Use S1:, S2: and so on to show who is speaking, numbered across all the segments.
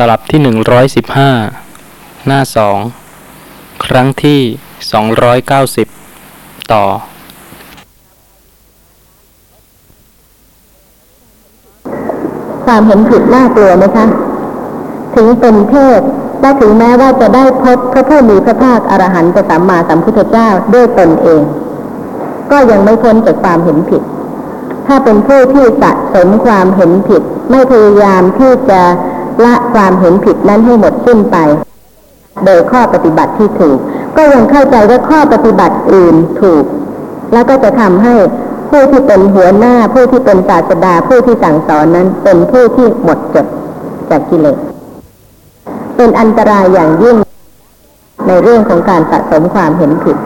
S1: ตลับที่หนึ่งร้อยสิบห้าหน้าสองครั้งที่สองร้อยเก้าสิบต่อ
S2: ความเห็นผิดน่ากลัวไหมคะ ถึงเป็นเทพและถึงแม้ว่าจะได้พบพระผู้มีพระภาคอรหันตสัมมาสัมพุทธเจ้าด้วยตนเอง ก็ยังไม่พ้นจากความเห็นผิด ถ้าเป็นผู้ที่สะสมความเห็นผิด ไม่พยายามที่จะ ละความเห็นผิดนั้นให้หมดสิ้นไป โดยข้อปฏิบัติที่ถูก ก็ยังเข้าใจว่าข้อปฏิบัติอื่นถูก แล้วก็จะทำให้ผู้ที่เป็นหัวหน้าผู้ที่เป็นศาสดาผู้ที่สั่งสอนนั้น เป็นผู้ที่หมดจดจากกิเลสเป็นอันตรายอย่างยิ่ง ในเรื่องของการสะสมความเห็นผิด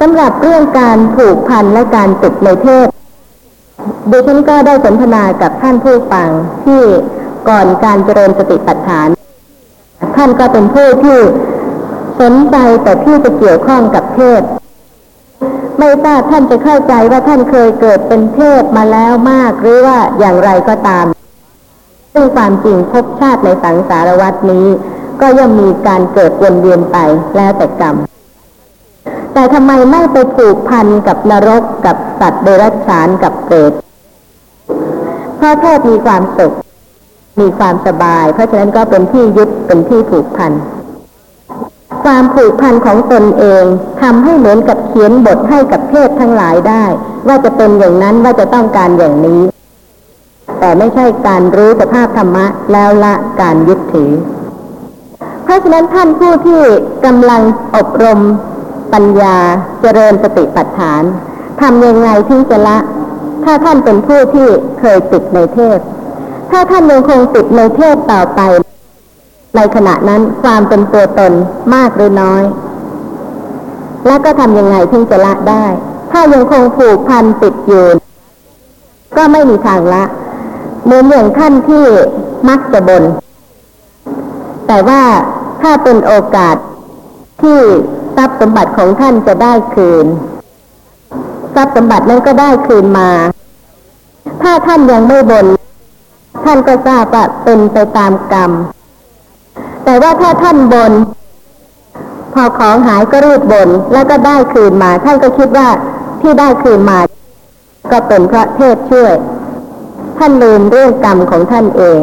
S2: สำหรับเรื่องการผูกพันและการติดในเทพดิฉันก็ได้สนทนากับท่านผู้ฟังที่ ก่อนการเจริญสติปัฏฐาน ท่านก็เป็นผู้ที่สนใจแต่ที่จะเกี่ยวข้องกับเทพ ไม่ทราบท่านจะเข้าใจว่าท่านเคยเกิดเป็นเทพมาแล้วมากหรือว่าอย่างไรก็ตาม ซึ่งความจริงภพชาติในสังสารวัตนี้ ก็ย่อมมีการเกิดวนเวียนไปแล้วแต่กรรม แต่ทำไมไม่ไปผูกพันกับนรกกับสัตว์เดรัจฉานกับเปรตเพราะเทพมีความสุข มีความสบาย เพราะฉะนั้นก็เป็นที่ยึดเป็นที่ผูกพัน ความผูกพันของตนเองทำให้เหมือนกับเขียนบทให้กับเทพทั้งหลายได้ ว่าจะเป็นอย่างนั้นว่าจะต้องการอย่างนี้ แต่ไม่ใช่การรู้สภาพธรรมะแล้วละการยึดถือ เพราะฉะนั้นท่านผู้ที่กำลังอบรมปัญญาเจริญสติปัฏฐานทำยังไงที่จะละ ถ้าท่านเป็นผู้ที่เคยติดในเทพ ถ้าท่านยังคงติดในเทพต่อไป ในขณะนั้นความเป็นตัวตนมากหรือน้อย แล้วก็ทำยังไงที่จะละได้ ถ้ายังคงผูกพันติดอยู่ก็ไม่มีทางละเหมือนอย่างท่านที่มักจะบนแต่ว่าถ้าเป็นโอกาสที่ทรัพย์สมบัติของท่านจะได้คืน ทรัพย์สมบัตินั้นก็ได้คืนมา ถ้าท่านยังไม่บ่น ท่านก็ทราบว่าเป็นไปตามกรรม แต่ว่าถ้าท่านบน พอของหายก็รีบบนแล้วก็ได้คืนมา ท่านก็คิดว่าที่ได้คืนมา ก็เป็นพระเทพช่วย ท่านลืมเรื่องกรรมของท่านเอง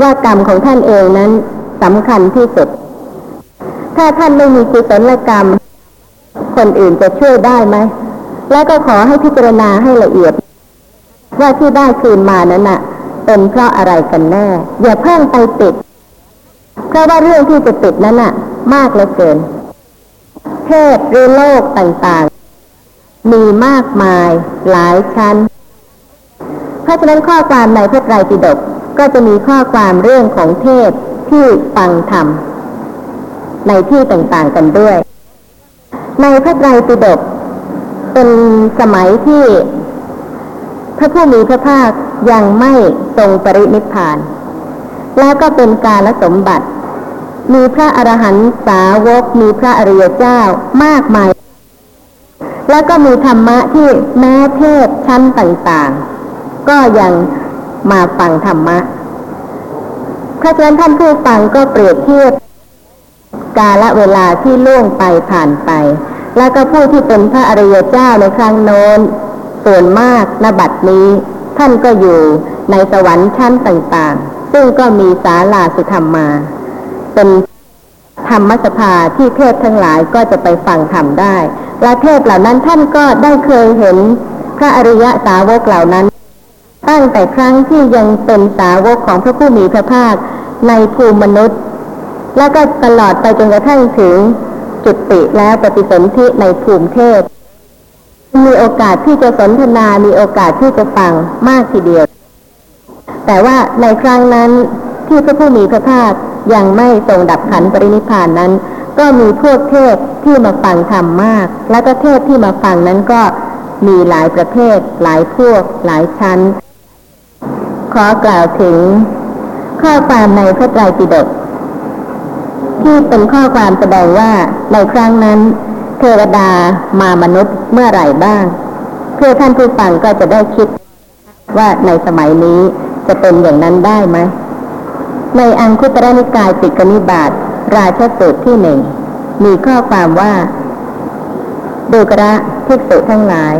S2: ว่ากรรมของท่านเองนั้นสำคัญที่สุด ถ้าท่านไม่มีกุศลกรรม คนอื่นจะช่วยได้ไหม แล้วก็ขอให้พิจารณาให้ละเอียด ว่าที่ได้คืนมานั้นน่ะ เป็นเพราะอะไรกันแน่ อย่าเพิ่งไปติด เพราะว่าเรื่องที่จะติดนั้นน่ะมากเหลือเกินเทพหรือโลกต่างๆ มีมากมายหลายชั้น เพราะฉะนั้นข้อความในพระไตรปิฎกก็จะมีข้อความเรื่องของเทพที่ฟังธรรมในที่ต่างๆกันด้วย ในพระไตรปิฎกเป็นสมัยที่ พระผู้มีพระภาคยังไม่ทรงปรินิพพาน แล้วก็เป็นการละสมบัติ มีพระอรหันตสาวก มีพระอริยเจ้ามากมาย แล้วก็มีธรรมะที่แม้เทพชั้นต่างๆ ก็ยังมาฟังธรรมะเพราะฉะนั้นท่านผู้ฟังก็เปรียบเทียบกาลเวลาที่ล่วงไปผ่านไป แล้วก็ผู้ที่เป็นพระอริยเจ้าในครั้งโน้น ส่วนมากนบัดนี้ ท่านก็อยู่ในสวรรค์ชั้นต่างๆ ซึ่งก็มีศาลาสุธรรมมา เป็นธรรมสภาที่เทพทั้งหลายก็จะไปฟังธรรมได้ และเทพเหล่านั้นท่านก็ได้เคยเห็นพระอริยสาวกเหล่านั้น ตั้งแต่ครั้งที่ยังเป็นสาวกของพระผู้มีพระภาคในภูมิมนุษย์ แล้วก็ตลอดไปจนกระทั่งถึงจุติแล้วปฏิสนธิในภูมิเทพ มีโอกาสที่จะสนทนา มีโอกาสที่จะฟังมากทีเดียว แต่ว่าในครั้งนั้นที่พระผู้มีพระภาคยังไม่ทรงดับขันปรินิพานนั้น ก็มีพวกเทพที่มาฟังธรรมมาก แล้วก็เทพที่มาฟังนั้นก็มีหลายประเภท หลายพวก หลายชั้น ขอกล่าวถึง ข้อความในพระไตรปิฎกที่เป็นข้อความแสดงว่าในครั้งนั้น เทวดามามนุษย์เมื่อไหร่บ้าง เพื่อท่านผู้ฟังก็จะได้คิดว่าในสมัยนี้จะเป็นอย่างนั้นได้ไหมในอังคุตรนิกายติกนิบาตราชสูตรที่หนึ่งมีข้อความว่าดูกระภิกษุทั้งหลาย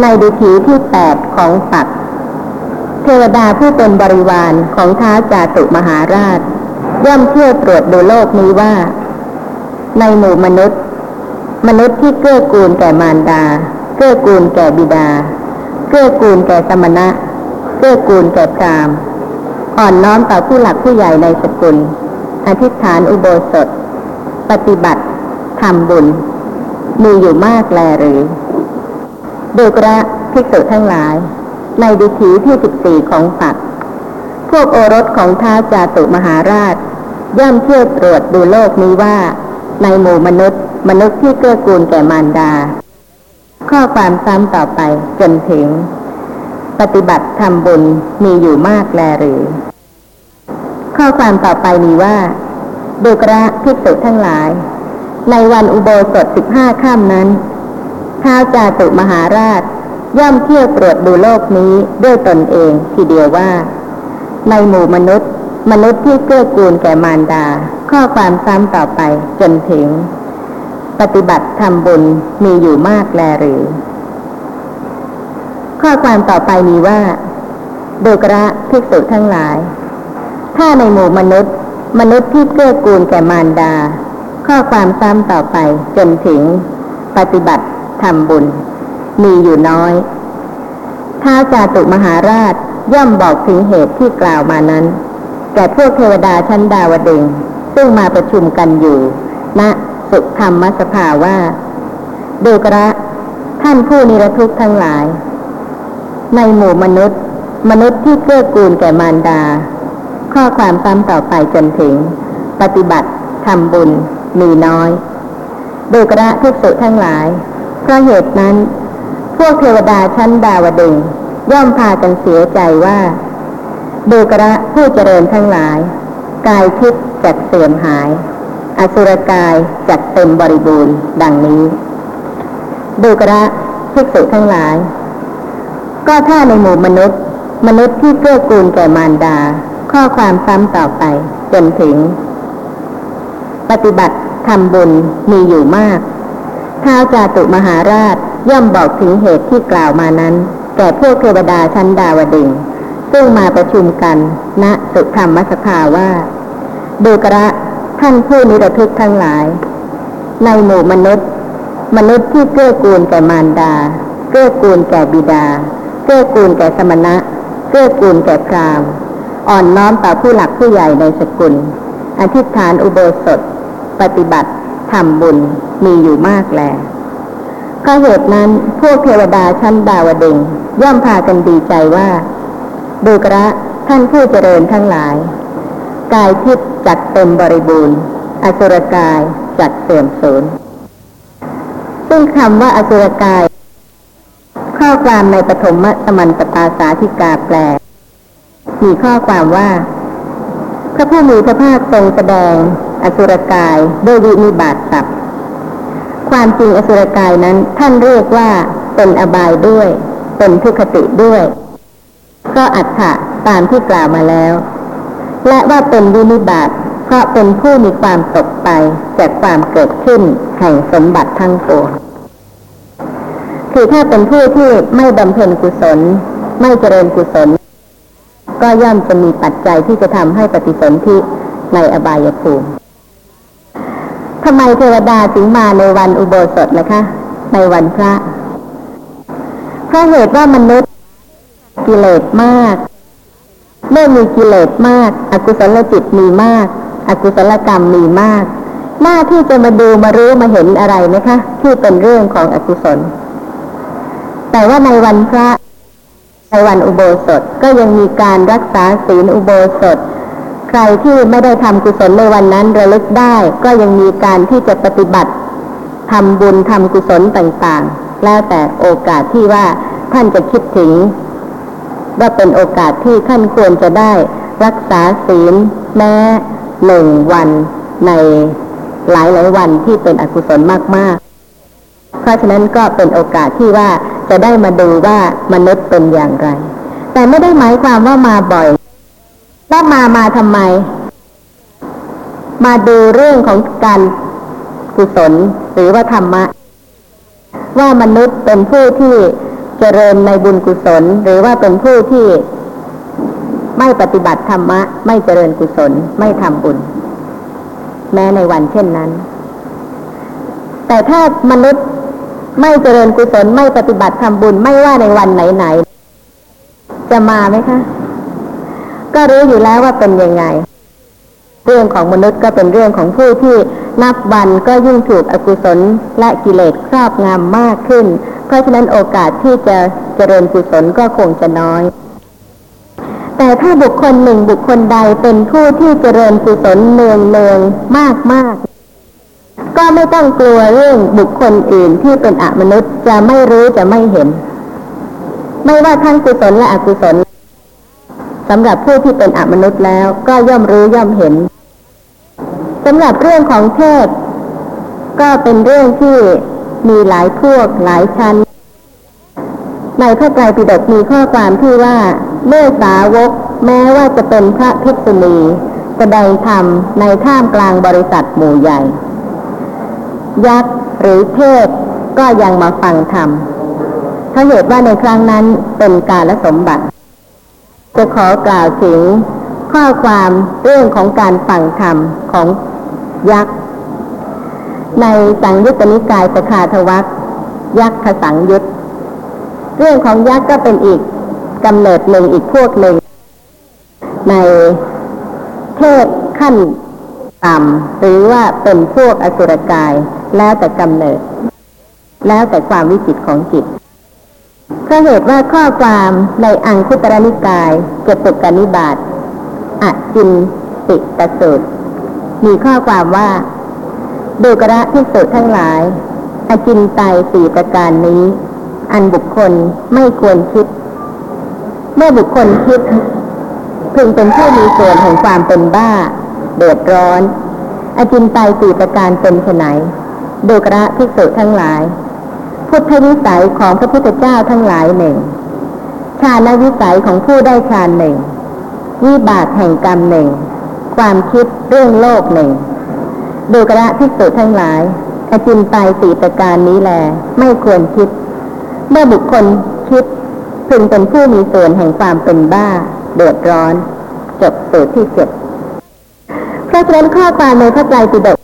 S2: ในดิถีที่แปดของปักเทวดาผู้เป็นบริวารของท้าจาตุมหาราช ย่อมเที่ยวตรวจดูโลกนี้ว่า ในหมู่มนุษย์ มนุษย์ที่เกื้อกูลแก่มารดา เกื้อกูลแก่บิดา เกื้อกูลแก่สมณะ เกื้อกูลแก่พรามอ่อนน้อมต่อผู้หลักผู้ใหญ่ในสกุล อธิษฐานอุโบสถ ปฏิบัติทำบุญ มีอยู่มากแลหรือดูกระภิกษุทั้งหลาย ในดิถีที่สิบสี่ของปักพวกโอรสของท้าวจาตุมหาราช ย่อมเที่ยวตรวจดูโลกนี้ว่า ในหมู่มนุษย์ มนุษย์ที่เกื้อกูลแก่มารดา ข้อความซ้ำต่อไปจนถึง ปฏิบัติทำบุญมีอยู่มากแลหรือ ข้อความต่อไปมีว่าดูกระภิกษุทั้งหลาย ในวันอุโบสถสิบห้าค่ำนั้นท้าวจาตุมหาราช ย่อมเที่ยวตรวจดูโลกนี้ด้วยตนเองทีเดียวว่า ในหมู่มนุษย์ มนุษย์ที่เกื้อกูลแก่มารดา ข้อความซ้ำต่อไปจนถึง ปฏิบัติทำบุญมีอยู่มากแลหรือ ข้อความต่อไปมีว่าดูกระภิกษุทั้งหลาย ถ้าในหมู่มนุษย์ มนุษย์ที่เกื้อกูลแก่มารดา ข้อความซ้ำต่อไปจนถึง ปฏิบัติทำบุญ มีอยู่น้อยท้าวจาตุมหาราชย่อมบอกถึงเหตุที่กล่าวมานั้น แก่พวกเทวดาชั้นดาวดึงซึ่งมาประชุมกันอยู่ณ สุธรรมสภาว่า ดูกระท่านผู้นิรทุกข์ทั้งหลาย ในหมู่มนุษย์ มนุษย์ที่เกื้อกูลแก่มารดา ข้อความซ้ำต่อไปจนถึง ปฏิบัติทำบุญมีน้อย ดูกระทุกษุทั้งหลาย เพราะเหตุนั้น พวกเทวดาชั้นดาวดึงย่อมพากันเสียใจว่าดูกระผู้เจริญทั้งหลาย กายทิพย์จักเสื่อมหาย อสุรกายจักเต็มบริบูรณ์ดังนี้ ดูกระภิกษุทั้งหลาย ก็ถ้าในหมู่มนุษย์ มนุษย์ที่เกื้อกูลแก่มารดา ข้อความซ้ำต่อไปจนถึง ปฏิบัติทำบุญมีอยู่มากท้าวจาตุมหาราชย่อมบอกถึงเหตุที่กล่าวมานั้น แก่พวกเทวดาชั้นดาวดึงซึ่งมาประชุมกันณสุธรรมสภาว่า ดูกระ ท่านผู้นิรทุกข์ทั้งหลาย ในหมู่มนุษย์ มนุษย์ที่เกื้อกูลแก่มารดา เกื้อกูลแก่บิดา เกื้อกูลแก่สมณะ เกื้อกูลแก่พราหมณ์ อ่อนน้อมต่อผู้หลักผู้ใหญ่ในสกุล อธิษฐานอุโบสถ ปฏิบัติทำบุญมีอยู่มากแลก็เหตุนั้นพวกเทวดาชั้นดาวดึงย่อมพากันดีใจว่าดูกระท่านผู้เจริญทั้งหลาย กายทิพย์จัดเต็มบริบูรณ์ อสุรกายจัดเสื่อมสูญซึ่งคำว่าอสุรกาย ข้อความในปฐมสมันตปาสาธิกาแปล มีข้อความว่า พระผู้มีพระภาคทรงแสดง อสุรกายด้วยวินิบาตศัพท์ความจริงอสุรกายนั้นท่านเรียกว่าเป็นอบายด้วย เป็นทุกขติด้วย ก็อัฏฐะตามที่กล่าวมาแล้ว และว่าเป็นวินิบาตเพราะเป็นผู้มีความตกไปจากความเกิดขึ้นแห่งสมบัติทั้งปวงคือถ้าเป็นผู้ที่ไม่บำเพ็ญกุศล ไม่เจริญกุศล ก็ย่อมจะมีปัจจัยที่จะทำให้ปฏิสนธิในอบายภูมิทำไมเทวดาถึงมาในวันอุโบสถนะคะ ในวันพระเพราะเหตุว่ามนุษย์กิเลสมาก เมื่อมีกิเลสมาก อกุศลจิตมีมาก อกุศลกรรมมีมาก หน้าที่จะมาดูมารู้มาเห็นอะไรไหมคะ ที่เป็นเรื่องของอกุศล แต่ว่าในวันพระในวันอุโบสถก็ยังมีการรักษาศีลอุโบสถ ใครที่ไม่ได้ทำกุศลในวันนั้นระลึกได้ ก็ยังมีการที่จะปฏิบัติทำบุญทำกุศลต่างๆ แล้วแต่โอกาสที่ว่าท่านจะคิดถึง ว่าเป็นโอกาสที่ท่านควรจะได้รักษาศีลแม้หนึ่งวันในหลายหลายวันที่เป็นอกุศลมากๆ เพราะฉะนั้นก็เป็นโอกาสที่ว่าจะได้มาดูว่ามนุษย์เป็นอย่างไร แต่ไม่ได้หมายความว่ามาบ่อยและก็มามาทำไม มาดูเรื่องของการกุศลหรือว่าธรรมะ ว่ามนุษย์เป็นผู้ที่ เจริญในบุญกุศล หรือว่าเป็นผู้ที่ไม่ปฏิบัติธรรมะ ไม่เจริญกุศล ไม่ทำบุญ แม้ในวันเช่นนั้น แต่ถ้ามนุษย์ไม่เจริญกุศล ไม่ปฏิบัติทำบุญ ไม่ว่าในวันไหนๆจะมาไหมคะ ก็รู้อยู่แล้วว่าเป็นยังไง เรื่องของมนุษย์ก็เป็นเรื่องของผู้ที่นับวันก็ยิ่งถูกอกุศลและกิเลสครอบงำมากขึ้น เพราะฉะนั้นโอกาสที่จะเจริญกุศลก็คงจะน้อย แต่ถ้าบุคคลหนึ่งบุคคลใดเป็นผู้ที่เจริญกุศลเนืองเนืองมากมากก็ไม่ต้องกลัวเรื่องบุคคลอื่นที่เป็นอมนุษย์จะไม่รู้จะไม่เห็น ไม่ว่าทั้งกุศลและอกุศลสำหรับผู้ที่เป็นอมนุษย์แล้วก็ย่อมรู้ย่อมเห็นสำหรับเรื่องของเทพก็เป็นเรื่องที่ มีหลายพวกหลายชั้น ในพระไตรปิฎกมีข้อความที่ว่าเมื่อสาวกแม้ว่าจะเป็นพระภิกษุณีแสดงธรรมในท่ามกลางบริษัทหมู่ใหญ่ ยักษ์หรือเทพก็ยังมาฟังธรรมเพราเหตุว่าในครั้งนั้นเป็นการลสมบัติ จะขอกล่าวถึงข้อความเรื่องของการฟังธรรมของยักษ์ ในสังยุตตนิกายสขาทวัคยักษ์ขสังยุตเรื่องของยักษ์ก็เป็นอีกกำเนิดหนึ่งอีกพวกหนึ่ง ในเทพขั้นต่ำหรือว่าเป็นพวกอสุรกายแล้วแต่กำเนิด แล้วแต่ความวิจิตของจิตเพราะเหตุว่าข้อความในอังคุตรนิกายเจตุกานิบาตอจินติตสูตรมีข้อความว่า ดูกระพิสุทั้งหลาย อจินไตยสี่ประการนี้ อันบุคคลไม่ควรคิด เมื่อบุคคลคิด พึงเป็นผู้มีส่วนแห่งความเป็นบ้า เดือดร้อน อจินไตยสี่ประการเป็นไนดูกระพิสุทั้งหลาย พุทธวิสัยของพระพุทธเจ้าทั้งหลายหนึ่งชาณวิสัยของผู้ได้ฌานหนึ่งวิบากแห่งกรรมหนึ่ง ความคิดเรื่องโลกหนึ่ง ดูกระพิสุทั้งหลายอจินไตยสี่ประการนี้แล ไม่ควรคิด เมื่อบุคคลคิดพึงเป็นผู้มีส่วนแห่งความเป็นบ้า เดือดร้อน จบสูตรที่เจ็ดเพราะฉะนั้นข้อความในพระไตรปิฎก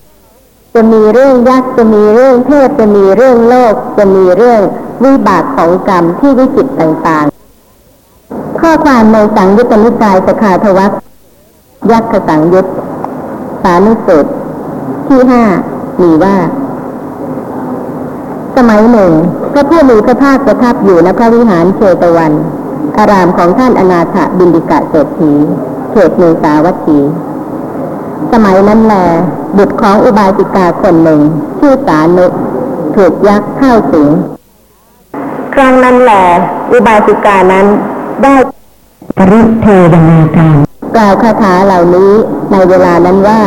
S2: จะมีเรื่องยักษ์จะมีเรื่องเทพจะมีเรื่องโลก จะมีเรื่องวิบากของกรรมที่วิจิตรต่างๆ ข้อความในสังยุตตนิกายสขาทวัคยักษ์สังยุตสานุสุต ที่ห้ามีว่า สมัยหนึ่งพระผู้มีพระภาคประทับอยู่ณพระวิหารเชตวัน อารามของท่านอนาถบินดิกะเศรษฐีเขตเมสาวัตถีสมัยนั้นแลบุตรของอุบาสิกาคนหนึ่ง ชื่อสานุถูกยักษ์เข้าสิงครั้งนั้นแหลอุบาสิกานั้นได้ปริเทวนาการกล่าวคาถาเหล่านี้ในเวลานั้นว่า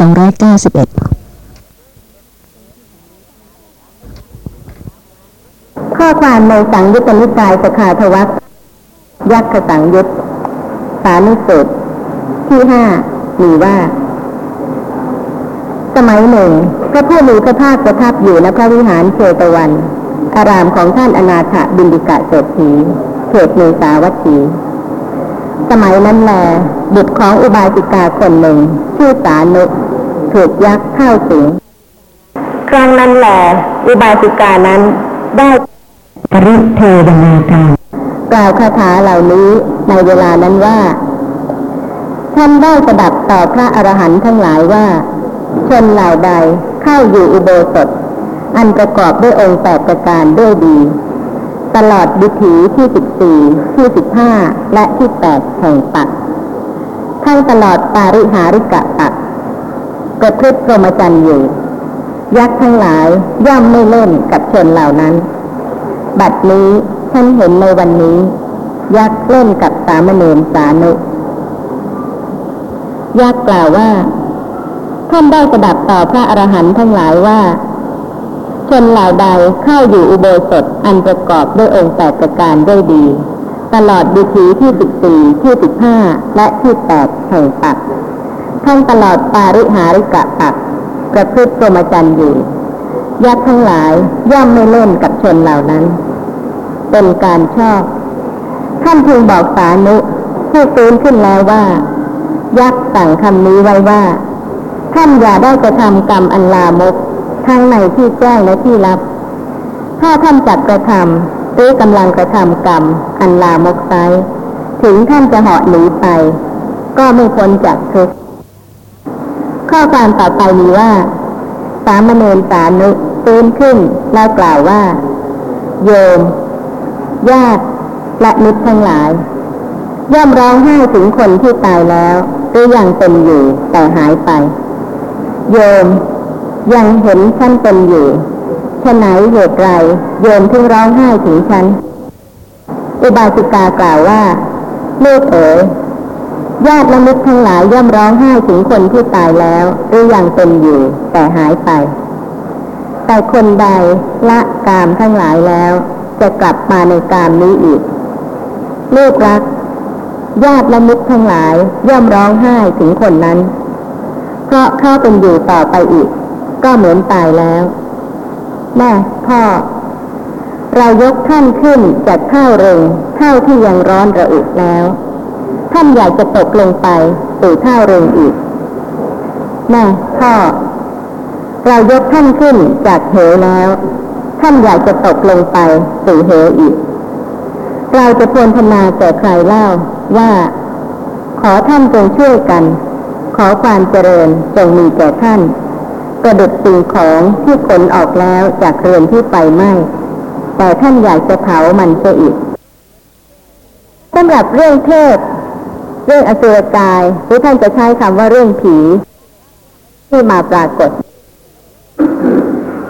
S3: 291
S2: ข้อความในสังยุตตนิกายสขาทวัคยักษสังยุตสานุสุตที่ห้ามีว่า สมัยหนึ่งพระผู้มีพระภาคประทับอยู่ณพระวิหารเชตวัน อารามของท่านอนาถบินดิกะเศรษฐีเขตเมสาวัตถี สมัยนั้นแลบุตรของอุบาสิกาคนหนึ่ง ชื่อสานุถูกยักษ์เข้าสิงครั้งนั้นแหลอุบาสิกานั้นได้ปริเทวนาการกล่าวคาถาเหล่านี้ในเวลานั้นว่าท่านได้ประดับต่อพระอรหันต์ทั้งหลายว่า ชนเหล่าใดเข้าอยู่อุโบสถ อันประกอบด้วยองค์แปดประการด้วยดี ตลอดดิถีที่สิบสี่ที่สิบห้าและที่แปดแห่งปักทั้งตลอดปาริหาริกะปักกระพฤติพรหมจรรย์อยู่ ยักษ์ทั้งหลายย่อมไม่เล่นกับชนเหล่านั้น บัดนี้ท่านเห็นในวันนี้ ยักษ์เล่นกับสามเณรสานุยักษ์กล่าวว่า ท่านได้สดับต่อพระอรหันต์ทั้งหลายว่า ชนเหล่าใดเข้าอยู่อุโบสถอันประกอบด้วยองค์แปดประการด้วยดี ตลอดดิถีที่สิบสี่ที่สิบห้าและที่แปดแห่งปักทั้งตลอดปาริหาริกะปักประพฤติพรมจรรย์อยู่ยักษ์ทั้งหลายย่อมไม่เล่นกับชนเหล่านั้น เป็นการชอบ ท่านพึงบอกสานุผู้ฟื้นขึ้นแล้วว่า ยักษ์สั่งคำนี้ไว้ว่า ท่านอย่าได้กระทำกรรมอันลามก ทั้งในที่แจ้งและที่ลับ ถ้าท่านจัดกระทำหรือกำลังกระทำกรรม อันลามกไซถึงท่านจะเหาะหนีไป ก็ไม่พ้นจากทุกข์ข้อความต่อไปมีว่า สามเณรสานุฟื้นขึ้นแล้วกล่าวว่า โยม ญาติและมิตรทั้งหลาย ย่อมร้องไห้ถึงคนที่ตายแล้วหรือยังเป็นอยู่แต่หายไป โยม ยังเห็นฉันเป็นอยู่ฉไหนเหตุไรโยมถึงร้องไห้ถึงฉัน อุบาสิกากล่าวว่าลูกเอ๋ยญาติละมิตรทั้งหลายย่อมร้องไห้ถึงคนที่ตายแล้วหรือยังเป็นอยู่ แต่หายไป แต่คนใดละกามทั้งหลายแล้ว จะกลับมาในกามนี้อีกลูกรัก ญาติละมิตรทั้งหลายย่อมร้องไห้ถึงคนนั้น เพราะเขาเป็นอยู่ต่อไปอีก ก็เหมือนตายแล้วแม่พ่อ เรายกท่านขึ้นจากเท่าเริงเท่าที่ยังร้อนระอุแล้ว ท่านอยากจะตกลงไปสู่เท่าเริงอีกแม่พ่อ เรายกท่านขึ้นจากเหวแล้ว ท่านอยากจะตกลงไปสู่เหวอีก เราจะพรนพนาแก่ใครเล่าว่า ขอท่านจงช่วยกัน ขอความเจริญจงมีแก่ท่าน ประดุดสิ่งของที่ขนออกแล้วจากเรือนที่ไฟไหม้แต่ท่านอยากจะเผามันเสียอีกสำหรับเรื่องเทพ เรื่องอสุรกายหรือท่านจะใช้คำว่าเรื่องผี ที่มาปรากฏ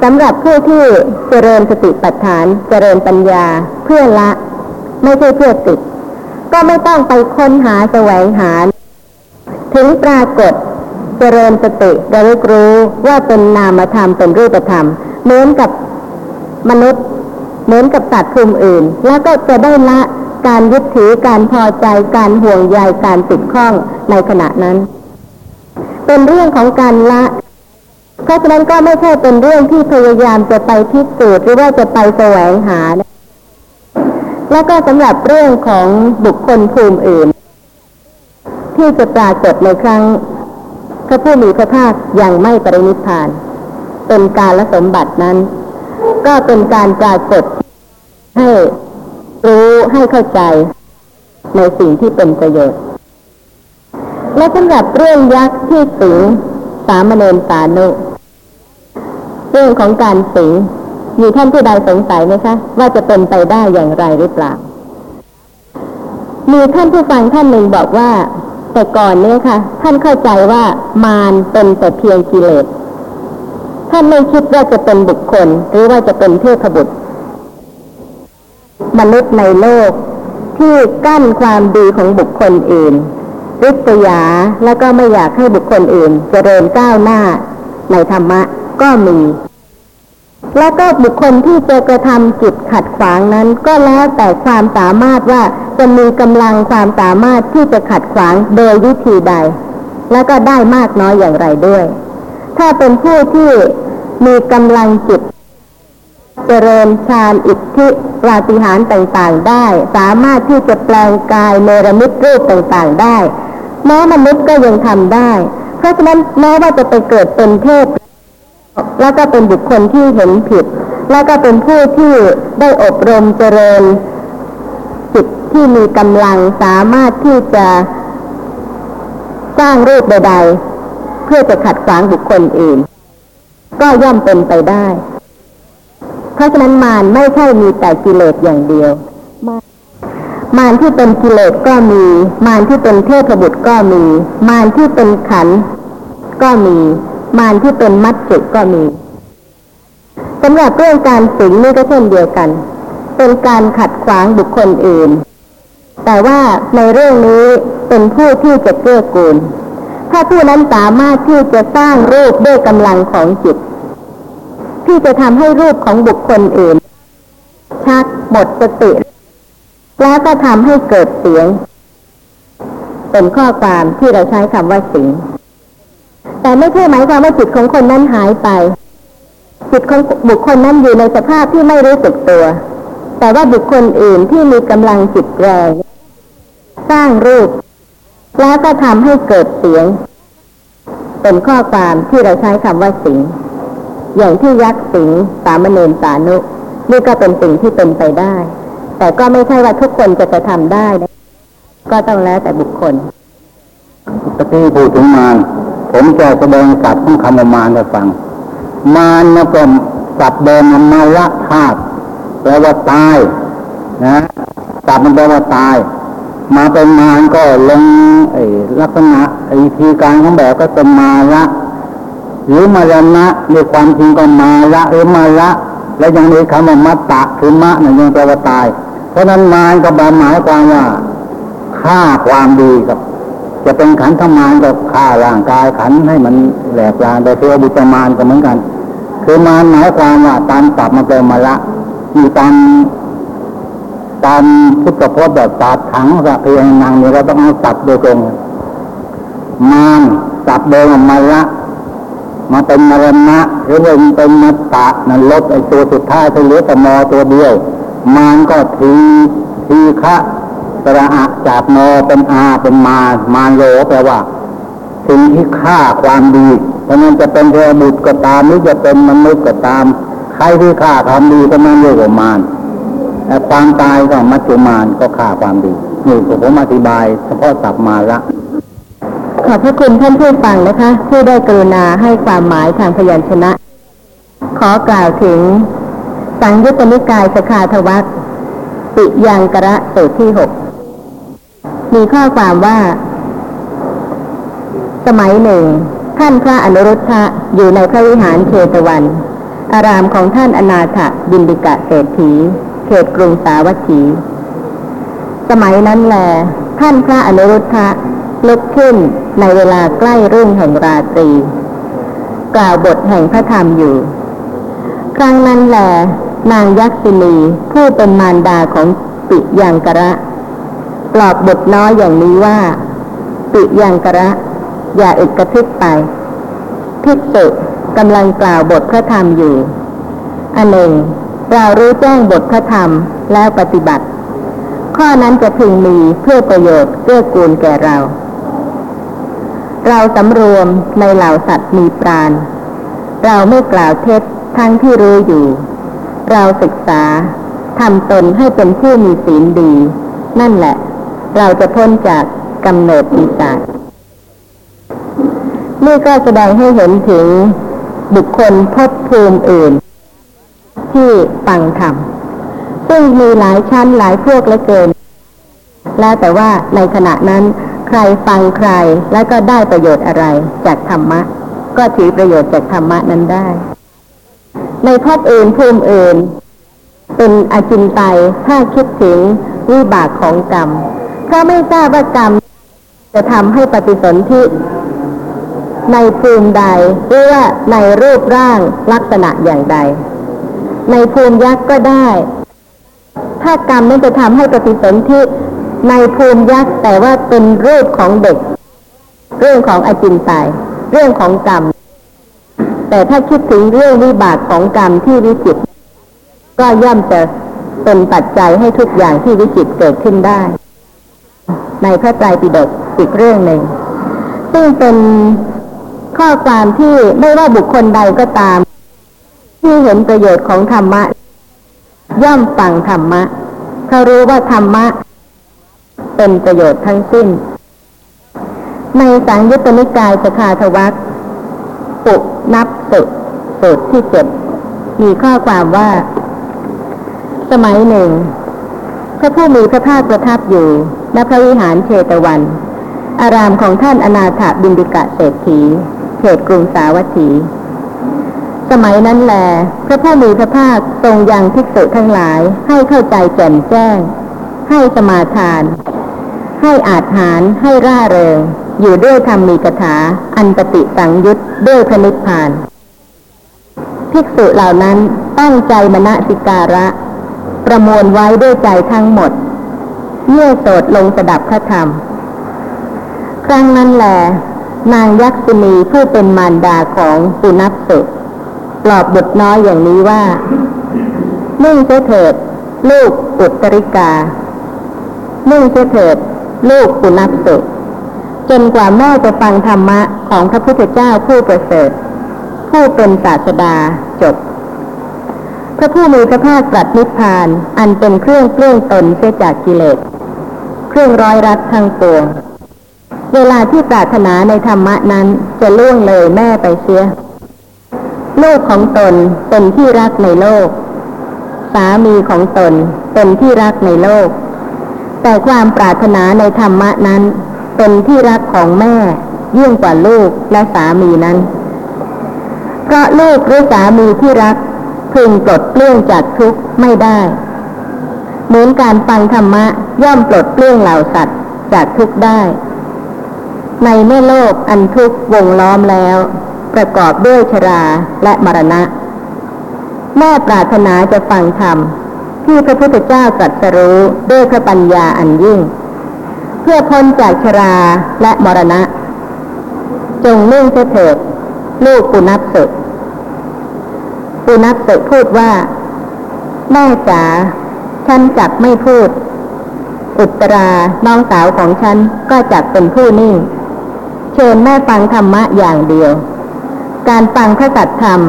S2: สำหรับผู้ที่เจริญสติปัฏฐานเจริญปัญญาเพื่อละ ไม่ใช่เพื่อติด ก็ไม่ต้องไปค้นหาแสวงหา ถึงปรากฏ เจริญสติระลึกรู้ว่าเป็นนามธรรมเป็นรูปธรรม เหมือนกับมนุษย์ เหมือนกับสัตว์ภูมิอื่น แล้วก็จะได้ละการยึดถือการพอใจการห่วงใยการติดข้องในขณะนั้น เป็นเรื่องของการละเพราะฉะนั้นก็ไม่ใช่เป็นเรื่องที่พยายามจะไปพิสูจน์หรือว่าจะไปแสวงหา แล้วก็สำหรับเรื่องของบุคคลภูมิอื่น ที่จะปรากฏในครั้ง ระผู้มีพระภาคยังไม่ปรินิพาน เป็นการละสมบัตินั้น ก็เป็นการปรากฏให้รู้ให้เข้าใจ ในสิ่งที่เป็นประโยชน์ และสำหรับเรื่องยักษ์ที่สิงสามเณรสานุ เรื่องของการสิงมีท่านผู้ใดสงสัยไหมคะ ว่าจะเป็นไปได้อย่างไรหรือเปล่า มีท่านผู้ฟังท่านหนึ่งบอกว่า แต่ก่อนเนี่ยค่ะ ท่านเข้าใจว่ามารเป็นแต่เพียงกิเลสท่านไม่คิดว่าจะเป็นบุคคล หรือว่าจะเป็นเทพบุตร มนุษย์ในโลก ที่กั้นความดีของบุคคลอื่นริษยาแล้วก็ไม่อยากให้บุคคลอื่นเจริญก้าวหน้าในธรรมะก็มี แล้วก็บุคคลที่จะกระทำจิตขัดขวางนั้น ก็แล้วแต่ความสามารถว่าจะมีกำลังความสามารถที่จะขัดขวางโดยวิธีใด แล้วก็ได้มากน้อยอย่างไรด้วย ถ้าเป็นผู้ที่มีกำลังจิต เจริญฌานอิทธิปาฏิหารย์ต่างๆได้ สามารถที่จะแปลงกายเนรมิตรูปต่างๆได้แม้มนุษย์ก็ยังทำได้ เพราะฉะนั้นแม้ว่าจะไปเกิดเป็นเทพ แล้วก็เป็นบุคคลที่เห็นผิด แล้วก็เป็นผู้ที่ได้อบรมเจริญจิตที่มีกำลังสามารถที่จะสร้างรูปใดๆ เพื่อจะขัดขวางบุคคลอื่น ก็ย่อมเป็นไปได้ เพราะฉะนั้นมารไม่ใช่มีแต่กิเลสอย่างเดียว มารที่เป็นกิเลสก็มี มารที่เป็นเทพบุตรก็มี มารที่เป็นขันธ์ก็มี มารที่เป็นมัจจุก็มีสำหรับเรื่องการสิงนี่ก็เช่นเดียวกัน เป็นการขัดขวางบุคคลอื่น แต่ว่าในเรื่องนี้เป็นผู้ที่จะเกื้อกูล ถ้าผู้นั้นสามารถที่จะสร้างรูปด้วยกำลังของจิต ที่จะทำให้รูปของบุคคลอื่น ชักหมดสติ แล้วก็ทำให้เกิดเสียง เป็นข้อความที่เราใช้คำว่าสิง แต่ไม่ใช่หมายความว่าจิตของคนนั้นหายไป จิตของบุคคลนั้นอยู่ในสภาพที่ไม่รู้สึกตัว แต่ว่าบุคคลอื่นที่มีกำลังจิตแรงสร้างรูป แล้วก็ทำให้เกิดเสียง เป็นข้อความที่เราใช้คำว่าสิงอย่างที่ยักษ์สิงสามเณรสานุนี่ก็เป็นสิ่งที่เป็นไปได้ แต่ก็ไม่ใช่ว่าทุกคนจะกระทำได้ ก็ต้องแล้วแต่บุคคล
S4: ตะกี้พูดถึงมาร ผมจะแสดงศัพท์ของคำว่ามารให้ฟัง มารนะเป็ศัพท์เดิมมันมาละธาตุแปลว่าตายนะศัพท์มันแปลว่าตาย มาเป็นมารก็ลงไอ้ลักษณะไอ้วิธีการของแบบก็เป็นมาละหรือมารณะในความจริงก็มาละหรือมาละ และยังมีคำว่ามัตตะคือมะนี่ยยังแปลว่าตาย เพราะนั้นมารก็หมายความว่าฆ่าความดีครับ จะเป็นขันธมารก็ฆ่าร่างกายขันให้มันแหลกลานแต่เทวบุตรมารก็เหมือนกัน คือมารหมายความว่าตามศัพท์มันเป็นมาละมีตามตามพุทธพจน์แบบศาสตร์ถังสะเพียงนางเนี่ยเราต้องเอาศัพท์โดยตรงมารศัพท์เดิมมาละ มาเป็นมรณะหรือเป็นเป็นมัตตะนั่นลดไอตัวสุดท้ายไปเหลือแต่มอตัวเดียว มารก็ทีทีฆะ สระอะจากมเป็นอาเป็นมา มาโลแปลว่าสิ่งที่ฆ่าความดีเพราะนั้นจะเป็นเทวบุตรก็ตามหรือจะเป็นมนุษย์ก็ตาม ใครที่ฆ่าความดีก็นั่นเรียกว่ามารแต่ความตายก็มัจจุมารก็ฆ่าความดีนี่ผมอธิบายเฉพาะศัพท์มาละ
S2: ขอบพระคุณท่านผู้ฟังนะคะที่ได้กรุณาให้ความหมายทางพยัญชนะ ขอกล่าวถึง สังยุตตนิกายสขาทวัตปิยังกระสูตรที่หก มีข้อความว่า สมัยหนึ่ง ท่านพระอนุรุทธะอยู่ในพระวิหารเชตวัน อารามของท่านอนาถบินดิกะเศรษฐี เขตกรุงสาวัตถี สมัยนั้นแล ท่านพระอนุรุทธะลุกขึ้นในเวลาใกล้รุ่งแห่งราตรี กล่าวบทแห่งพระธรรมอยู่ ครั้งนั้นแล นางยักษินีผู้เป็นมารดาของปิยังกระ ปลอบบทน้อยอย่างนี้ว่าปิยังกระอย่าอึดกระทึกไปภิกษุกำลังกล่าวบทพระธรรมอยู่อันหนึ่งเรารู้แจ้งบทพระธรรมแล้วปฏิบัติ ข้อนั้นจะพึงมีเพื่อประโยชน์เกื้อกูลแก่เรา เราสำรวมในเหล่าสัตว์มีปราณ เราไม่กล่าวเท็จทั้งที่รู้อยู่ เราศึกษาทำตนให้เป็นผู้มีศีลดี นั่นแหละ เราจะพ้นจากกำเนิดปีศาจนี่ก็แสดงให้เห็นถึงบุคคลภพภูมิอื่น ที่ฟังธรรมซึ่งมีหลายชั้นหลายพวกเหลือเกิน แล้วแต่ว่าในขณะนั้นใครฟังใครแล้วก็ได้ประโยชน์อะไรจากธรรมะ ก็ถือประโยชน์จากธรรมะนั้นได้ ในภพอื่นภูมิอื่น เป็นอาจินไตยถ้าคิดถึงวิบากของกรรม เพราะไม่ทราบว่ากรรม จะทำให้ปฏิสนธิในภูมิใดหรือว่าในรูปร่างลักษณะอย่างใด ในภูมิยักษ์ก็ได้ ถ้ากรรมนั้นจะทำให้ปฏิสนธิในภูมิยักษ์แต่ว่าเป็นรูปของเด็ก เรื่องของอจินไตยเรื่องของกรรม แต่ถ้าคิดถึงเรื่องวิบากของกรรมที่วิจิตก็ย่อมจะเป็นปัจจัยให้ทุกอย่างที่วิจิตเกิดขึ้นได้ ในพระไตรปิฎกอีกเรื่องหนึ่ง ซึ่งเป็นข้อความที่ไม่ว่าบุคคลใดก็ตาม ที่เห็นประโยชน์ของธรรมะ ย่อมฟังธรรมะ เขารู้ว่าธรรมะ เป็นประโยชน์ทั้งสิ้น ในสังยุตตนิกายสขาทวัตปุนับสุสูตรที่เจ็ดมีข้อความว่า สมัยหนึ่ง พระผู้มีพระภาคประทับอยู่ณพระวิหารเชตวัน อารามของท่านอนาถบินดิกะเศรษฐี เขตกรุงสาวัตถี สมัยนั้นแล พระผู้มีพระภาคทรงยังภิกษุทั้งหลายให้เข้าใจแจ่มแจ้ง ให้สมาทาน ให้อาจหารให้ร่าเริง อยู่ด้วยธรรมมีกถา อันปฏิสังยุตด้วยพระนิพพาน ภิกษุเหล่านั้นตั้งใจมณสิการะ ประมวลไว้ด้วยใจทั้งหมดเมื่อโสดลงสดับพระธรรม ครั้งนั้นแหลนางยักษินีผู้เป็นมารดาของปุนับสุปลอบบุตรน้อยอย่างนี้ว่านึ่งเสียเถิด ลูกอุตริกา นึ่งเสียเถิด ลูกปุนับสุจนกว่าแม่จะฟังธรรมะของพระพุทธเจ้าผู้ประเสริฐ ผู้เป็นศาสดาจบ ระผู้มีพระภาคตรัสนิพพาน อันเป็นเครื่องเปลื้องตนเสียจากกิเลส เครื่องร้อยรัดทั้งปวง เวลาที่ปรารถนาในธรรมะนั้นจะล่วงเลยแม่ไปเสียลูกของตนเป็นที่รักในโลก สามีของตนเป็นที่รักในโลก แต่ความปรารถนาในธรรมะนั้น เป็นที่รักของแม่ยิ่งกว่าลูกและสามีนั้น เพราะลูกหรือสามีที่รัก พึงปลดเปลื้องจากทุกข์ไม่ได้ เหมือนการฟังธรรมะย่อมปลดเปลื้องเหล่าสัตว์จากทุกข์ได้ ในเมื่อโลกอันทุกข์วงล้อมแล้ว ประกอบด้วยชราและมรณะ แม่ปรารถนาจะฟังธรรมที่พระพุทธเจ้าตรัสรู้ด้วยพระปัญญาอันยิ่ง เพื่อพ้นจากชราและมรณะ จงนิ่งเสียเถิดลูกปุนับสุ ปุนับสุพูดว่า แม่จ๋าฉันจักไม่พูด อุตราน้องสาวของฉันก็จักเป็นผู้นิ่ง เชิญแม่ฟังธรรมะอย่างเดียว การฟังพระสัตธรรม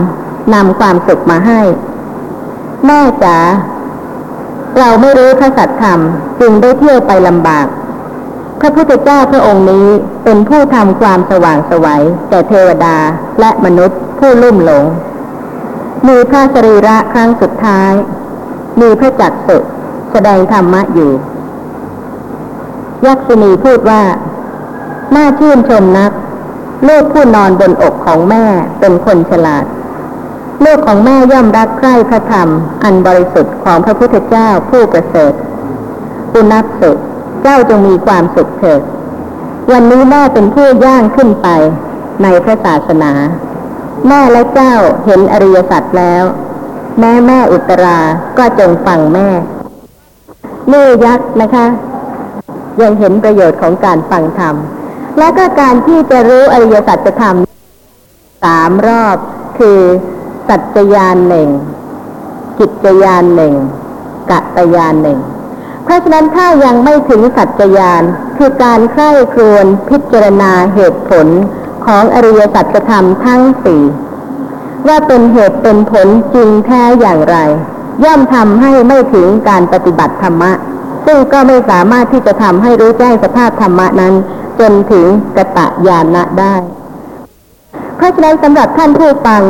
S2: นำความสุขมาให้ แม่จ๋าเราไม่รู้พระสัตธรรมจึงได้เที่ยวไปลำบาก พระพุทธเจ้าพระองค์นี้เป็นผู้ทำความสว่างสวัยแก่เทวดาและมนุษย์ผู้ลุ่มหลง มีพระสรีระครั้งสุดท้าย มีพระจักสุแสดงธรรมะอยู่ ยักษินีพูดว่า น่าชื่นชมนัก ลูกผู้นอนบนอกของแม่เป็นคนฉลาด ลูกของแม่ย่อมรักใคร่พระธรรม อันบริสุทธิ์ของพระพุทธเจ้าผู้ประเสริฐอุนับสุเจ้าจงมีความสุขเถิด วันนี้แม่เป็นผู้ย่างขึ้นไปในพระศาสนา แม่และเจ้าเห็นอริยสัจแล้ว แม่แม่อุตราก็จงฟังแม่นี่ยักษ์นะคะ ยังเห็นประโยชน์ของการฟังธรรม และก็การที่จะรู้อริยสัจธรรมสามรอบคือสัจจยานหนึ่งกิจยานหนึ่งกัตยานหนึ่งเพราะฉะนั้นถ้ายังไม่ถึงสัจจยานคือการใคร่ครวญพิจารณาเหตุผล ของอริยสัจธรรมทั้งสี่ว่าเป็นเหตุเป็นผลจริงแท้อย่างไร ย่อมทำให้ไม่ถึงการปฏิบัติธรรมะ ซึ่งก็ไม่สามารถที่จะทำให้รู้แจ้งสภาพธรรมะนั้น จนถึงกตะญาณะได้ เพราะฉะนั้นสำหรับท่านผู้ฟัง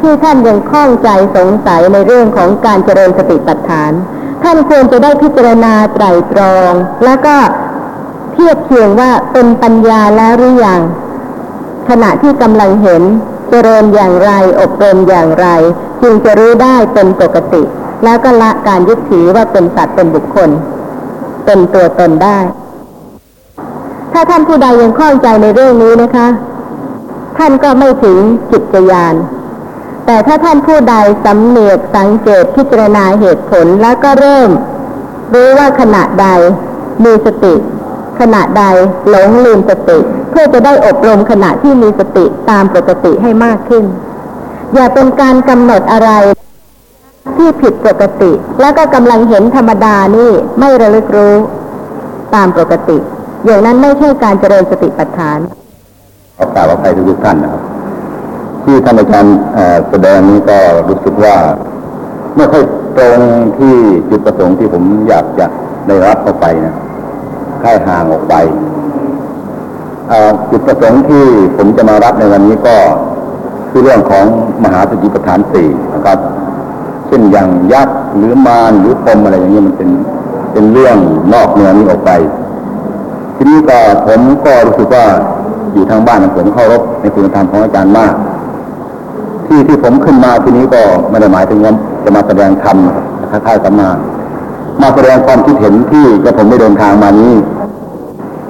S2: ที่ท่านยังข้องใจสงสัยในเรื่องของการเจริญสติปัฏฐาน ท่านควรจะได้พิจารณาไตรตรอง แล้วก็เทียบเคียงว่าเป็นปัญญาแล้วหรือยัง ขณะที่กำลังเห็น เจริญอย่างไร อบรมอย่างไร จึงจะรู้ได้เป็นปกติ แล้วก็ละการยึดถือว่าเป็นสัตว์เป็นบุคคล เป็นตัวตนได้ ถ้าท่านผู้ใดยังข้องใจในเรื่องนี้นะคะ ท่านก็ไม่ถึงจิตญาณแต่ถ้าท่านผู้ใดสำเนียกสังเกตพิจารณาเหตุผลแล้วก็เริ่ม รู้ว่าขณะใดมีสติ ขณะใดหลงลืมสติ พื่อจะได้อบรมขณะที่มีสติตามปกติให้มากขึ้น อย่าเป็นการกำหนดอะไร ที่ผิดปกติ แล้วก็กำลังเห็นธรรมดานี่ไม่ระลึกรู้ตามปกติ อย่างนั้นไม่ใช่การเจริญสติปัฏฐาน
S4: ขอกราบอภัยทุกท่านนะครับ ที่ท่านอาจารย์แสดงนี้ก็รู้สึกว่าไม่ค่อยตรงที่จุดประสงค์ที่ผมอยากจะได้รับเข้าไปนะค่ายห่างออกไป จุดประสงค์ที่ผมจะมารับในวันนี้ก็คือเรื่องของมหาสติปัฏฐานสี่นะครับ เช่นอย่างยักษ์หรือมารหรือปมอะไรอย่างนี้มันเป็นเป็นเรื่องนอกเหนือนี้ออกไป ทีนี้ก็ผมก็รู้สึกว่าอยู่ทางบ้านผมเคารพในคุณธรรมของอาจารย์มาก ที่ที่ผมขึ้นมาทีนี้ก็ไม่ได้หมายถึงว่าจะมาแสดงธรรมครับคล้ายๆกับมา มาแสดงความคิดเห็นที่กระผมได้เดินทางมานี้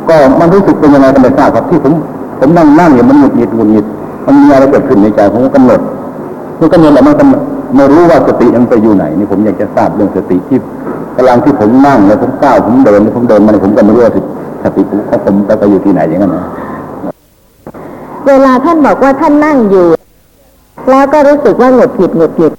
S5: ก็มันรู้สึกเป็นยังไงก็ไม่ทราบครับที่ผมผมนั่งนั่งอยู่มันหงุดหงิดหงุดหงิดมันมีอะไรเกิดขึ้นในใจผมก็กำหนดเมื่อกำหนดแล้วมันก็ไม่รู้ว่าสติมันไปอยู่ไหนนี่ผมอยากจะทราบเรื่องสติที่กำลังที่ผมนั่งแล้วผมก้าวผมเดินผมเดินมาเนี่ยผมก็ไม่รู้ว่าสติของผมไปอยู่ที่ไหนอย่างนั้นนะ
S2: เวลาท่านบอกว่าท่านนั่งอยู่ แล้วก็รู้สึกว่าหงุดหงิดหงุดหงิด